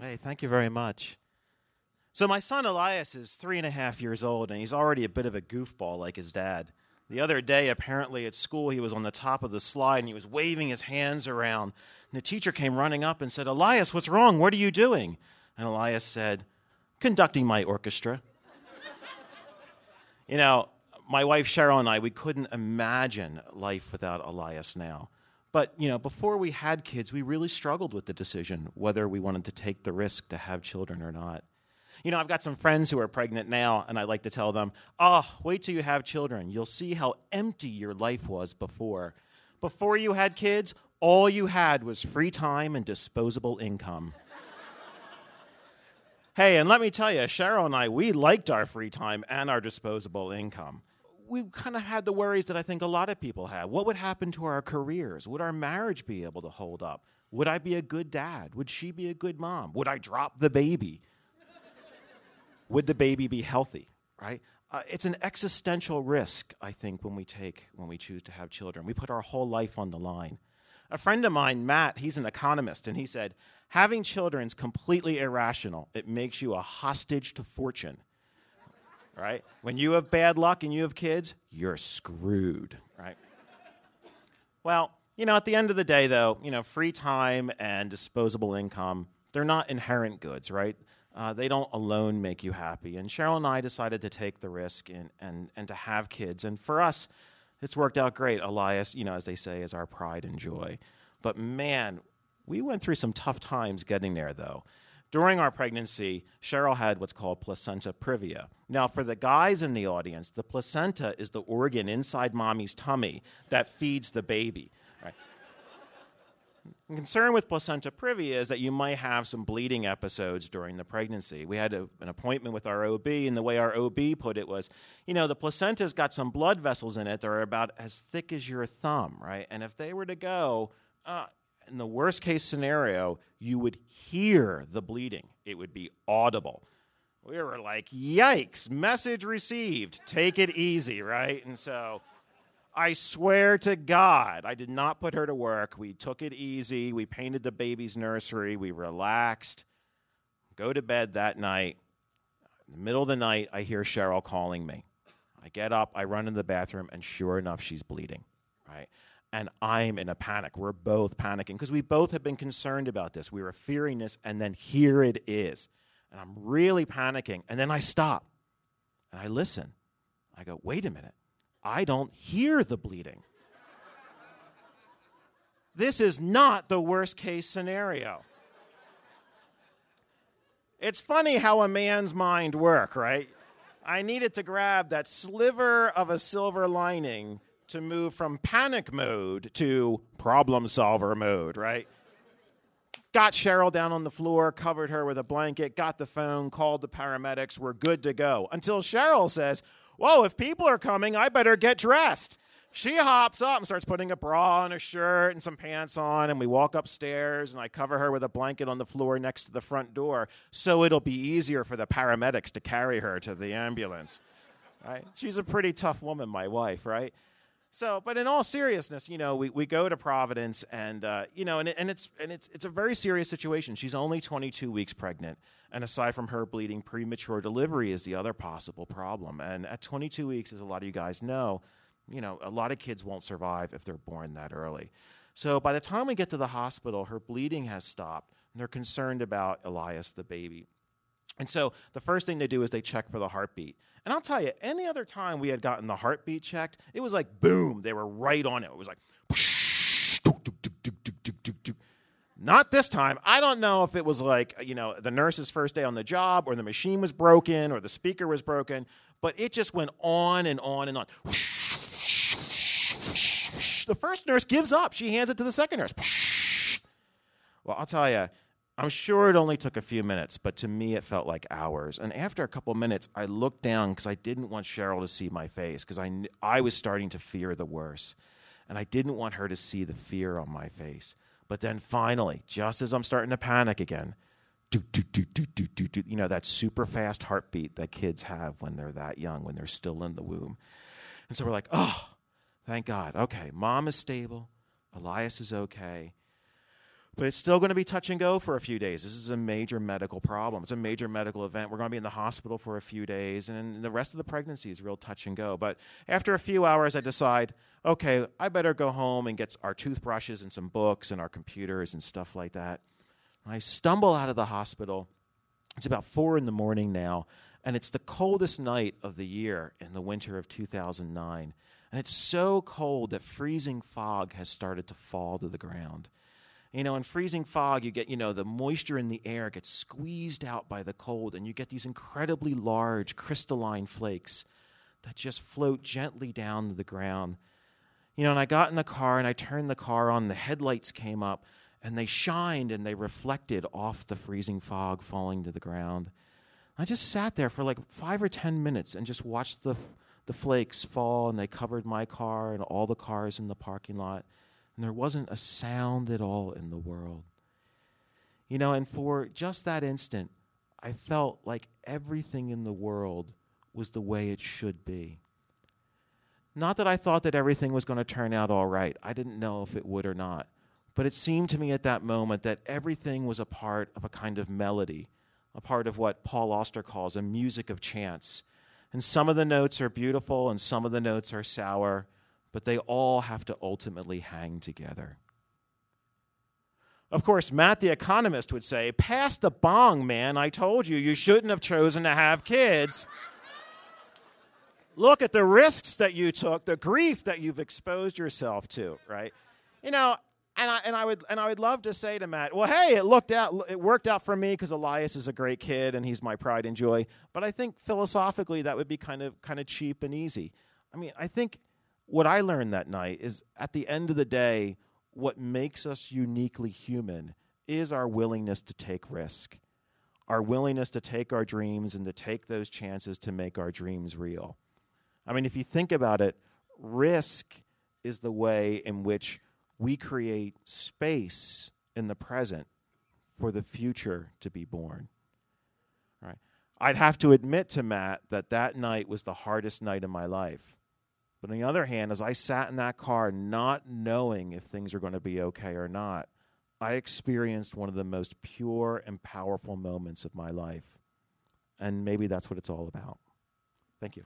Hey, thank you very much. So, my son Elias is three and a half years old, and he's already a bit of a goofball like his dad. The other day, apparently at school, he was on the top of the slide and he was waving his hands around. And the teacher came running up and said, Elias, what's wrong? What are you doing? And Elias said, Conducting my orchestra. you know, my wife Cheryl and I, we couldn't imagine life without Elias now. But, you know, before we had kids, we really struggled with the decision whether we wanted to take the risk to have children or not. You know, I've got some friends who are pregnant now, and I like to tell them, oh, wait till you have children. You'll see how empty your life was before. Before you had kids, all you had was free time and disposable income. hey, and let me tell you, Cheryl and I, we liked our free time and our disposable income we kind of had the worries that I think a lot of people have. What would happen to our careers? Would our marriage be able to hold up? Would I be a good dad? Would she be a good mom? Would I drop the baby? Would the baby be healthy? Right? Uh, it's an existential risk, I think, when we take when we choose to have children. We put our whole life on the line. A friend of mine, Matt, he's an economist, and he said, having children is completely irrational. It makes you a hostage to fortune right? When you have bad luck and you have kids, you're screwed, right? well, you know, at the end of the day, though, you know, free time and disposable income, they're not inherent goods, right? Uh, they don't alone make you happy. And Cheryl and I decided to take the risk and, and, and to have kids. And for us, it's worked out great. Elias, you know, as they say, is our pride and joy. But man, we went through some tough times getting there, though. During our pregnancy, Cheryl had what's called placenta previa. Now, for the guys in the audience, the placenta is the organ inside mommy's tummy that feeds the baby. Right? The concern with placenta previa is that you might have some bleeding episodes during the pregnancy. We had a, an appointment with our OB, and the way our OB put it was, you know, the placenta's got some blood vessels in it that are about as thick as your thumb, right? And if they were to go, uh, in the worst case scenario, you would hear the bleeding. It would be audible. We were like, yikes, message received. Take it easy, right? And so I swear to God, I did not put her to work. We took it easy. We painted the baby's nursery. We relaxed. Go to bed that night. In the middle of the night, I hear Cheryl calling me. I get up, I run in the bathroom, and sure enough, she's bleeding, right? And I'm in a panic. We're both panicking because we both have been concerned about this. We were fearing this, and then here it is. And I'm really panicking. And then I stop and I listen. I go, wait a minute. I don't hear the bleeding. this is not the worst case scenario. It's funny how a man's mind works, right? I needed to grab that sliver of a silver lining to move from panic mode to problem solver mode, right? Got Cheryl down on the floor, covered her with a blanket, got the phone, called the paramedics, we're good to go. Until Cheryl says, Whoa, if people are coming, I better get dressed. She hops up and starts putting a bra and a shirt and some pants on, and we walk upstairs, and I cover her with a blanket on the floor next to the front door so it'll be easier for the paramedics to carry her to the ambulance. Right? She's a pretty tough woman, my wife, right? So, but in all seriousness, you know, we, we go to Providence, and uh, you know, and, and it's and it's it's a very serious situation. She's only 22 weeks pregnant, and aside from her bleeding, premature delivery is the other possible problem. And at 22 weeks, as a lot of you guys know, you know, a lot of kids won't survive if they're born that early. So by the time we get to the hospital, her bleeding has stopped, and they're concerned about Elias, the baby. And so the first thing they do is they check for the heartbeat. And I'll tell you, any other time we had gotten the heartbeat checked, it was like boom, they were right on it. It was like, not this time. I don't know if it was like, you know, the nurse's first day on the job or the machine was broken or the speaker was broken, but it just went on and on and on. The first nurse gives up. She hands it to the second nurse. Well, I'll tell you, I'm sure it only took a few minutes, but to me it felt like hours. And after a couple minutes, I looked down because I didn't want Cheryl to see my face because I, I was starting to fear the worst. And I didn't want her to see the fear on my face. But then finally, just as I'm starting to panic again, do, do, do, do, do, do, do, you know, that super fast heartbeat that kids have when they're that young, when they're still in the womb. And so we're like, oh, thank God. Okay, mom is stable. Elias is okay But it's still going to be touch and go for a few days. This is a major medical problem. It's a major medical event. We're going to be in the hospital for a few days, and the rest of the pregnancy is real touch and go. But after a few hours, I decide, okay, I better go home and get our toothbrushes and some books and our computers and stuff like that. I stumble out of the hospital. It's about four in the morning now, and it's the coldest night of the year in the winter of 2009. And it's so cold that freezing fog has started to fall to the ground. You know, in freezing fog, you get, you know, the moisture in the air gets squeezed out by the cold, and you get these incredibly large crystalline flakes that just float gently down to the ground. You know, and I got in the car and I turned the car on, the headlights came up, and they shined and they reflected off the freezing fog falling to the ground. I just sat there for like five or ten minutes and just watched the, the flakes fall, and they covered my car and all the cars in the parking lot and there wasn't a sound at all in the world. You know, and for just that instant, I felt like everything in the world was the way it should be. Not that I thought that everything was going to turn out all right. I didn't know if it would or not. But it seemed to me at that moment that everything was a part of a kind of melody, a part of what Paul Auster calls a music of chance. And some of the notes are beautiful and some of the notes are sour, but they all have to ultimately hang together. Of course, Matt the economist would say, Pass the bong, man. I told you, you shouldn't have chosen to have kids. Look at the risks that you took, the grief that you've exposed yourself to, right? You know, and I, and I would and I would love to say to Matt, well, hey, it looked out, it worked out for me because Elias is a great kid and he's my pride and joy. But I think philosophically that would be kind of kind of cheap and easy. I mean, I think what I learned that night is at the end of the day, what makes us uniquely human is our willingness to take risk, our willingness to take our dreams and to take those chances to make our dreams real. I mean, if you think about it, risk is the way in which we create space in the present for the future to be born. Right? I'd have to admit to Matt that that night was the hardest night of my life. But on the other hand, as I sat in that car not knowing if things are going to be okay or not, I experienced one of the most pure and powerful moments of my life. And maybe that's what it's all about. Thank you.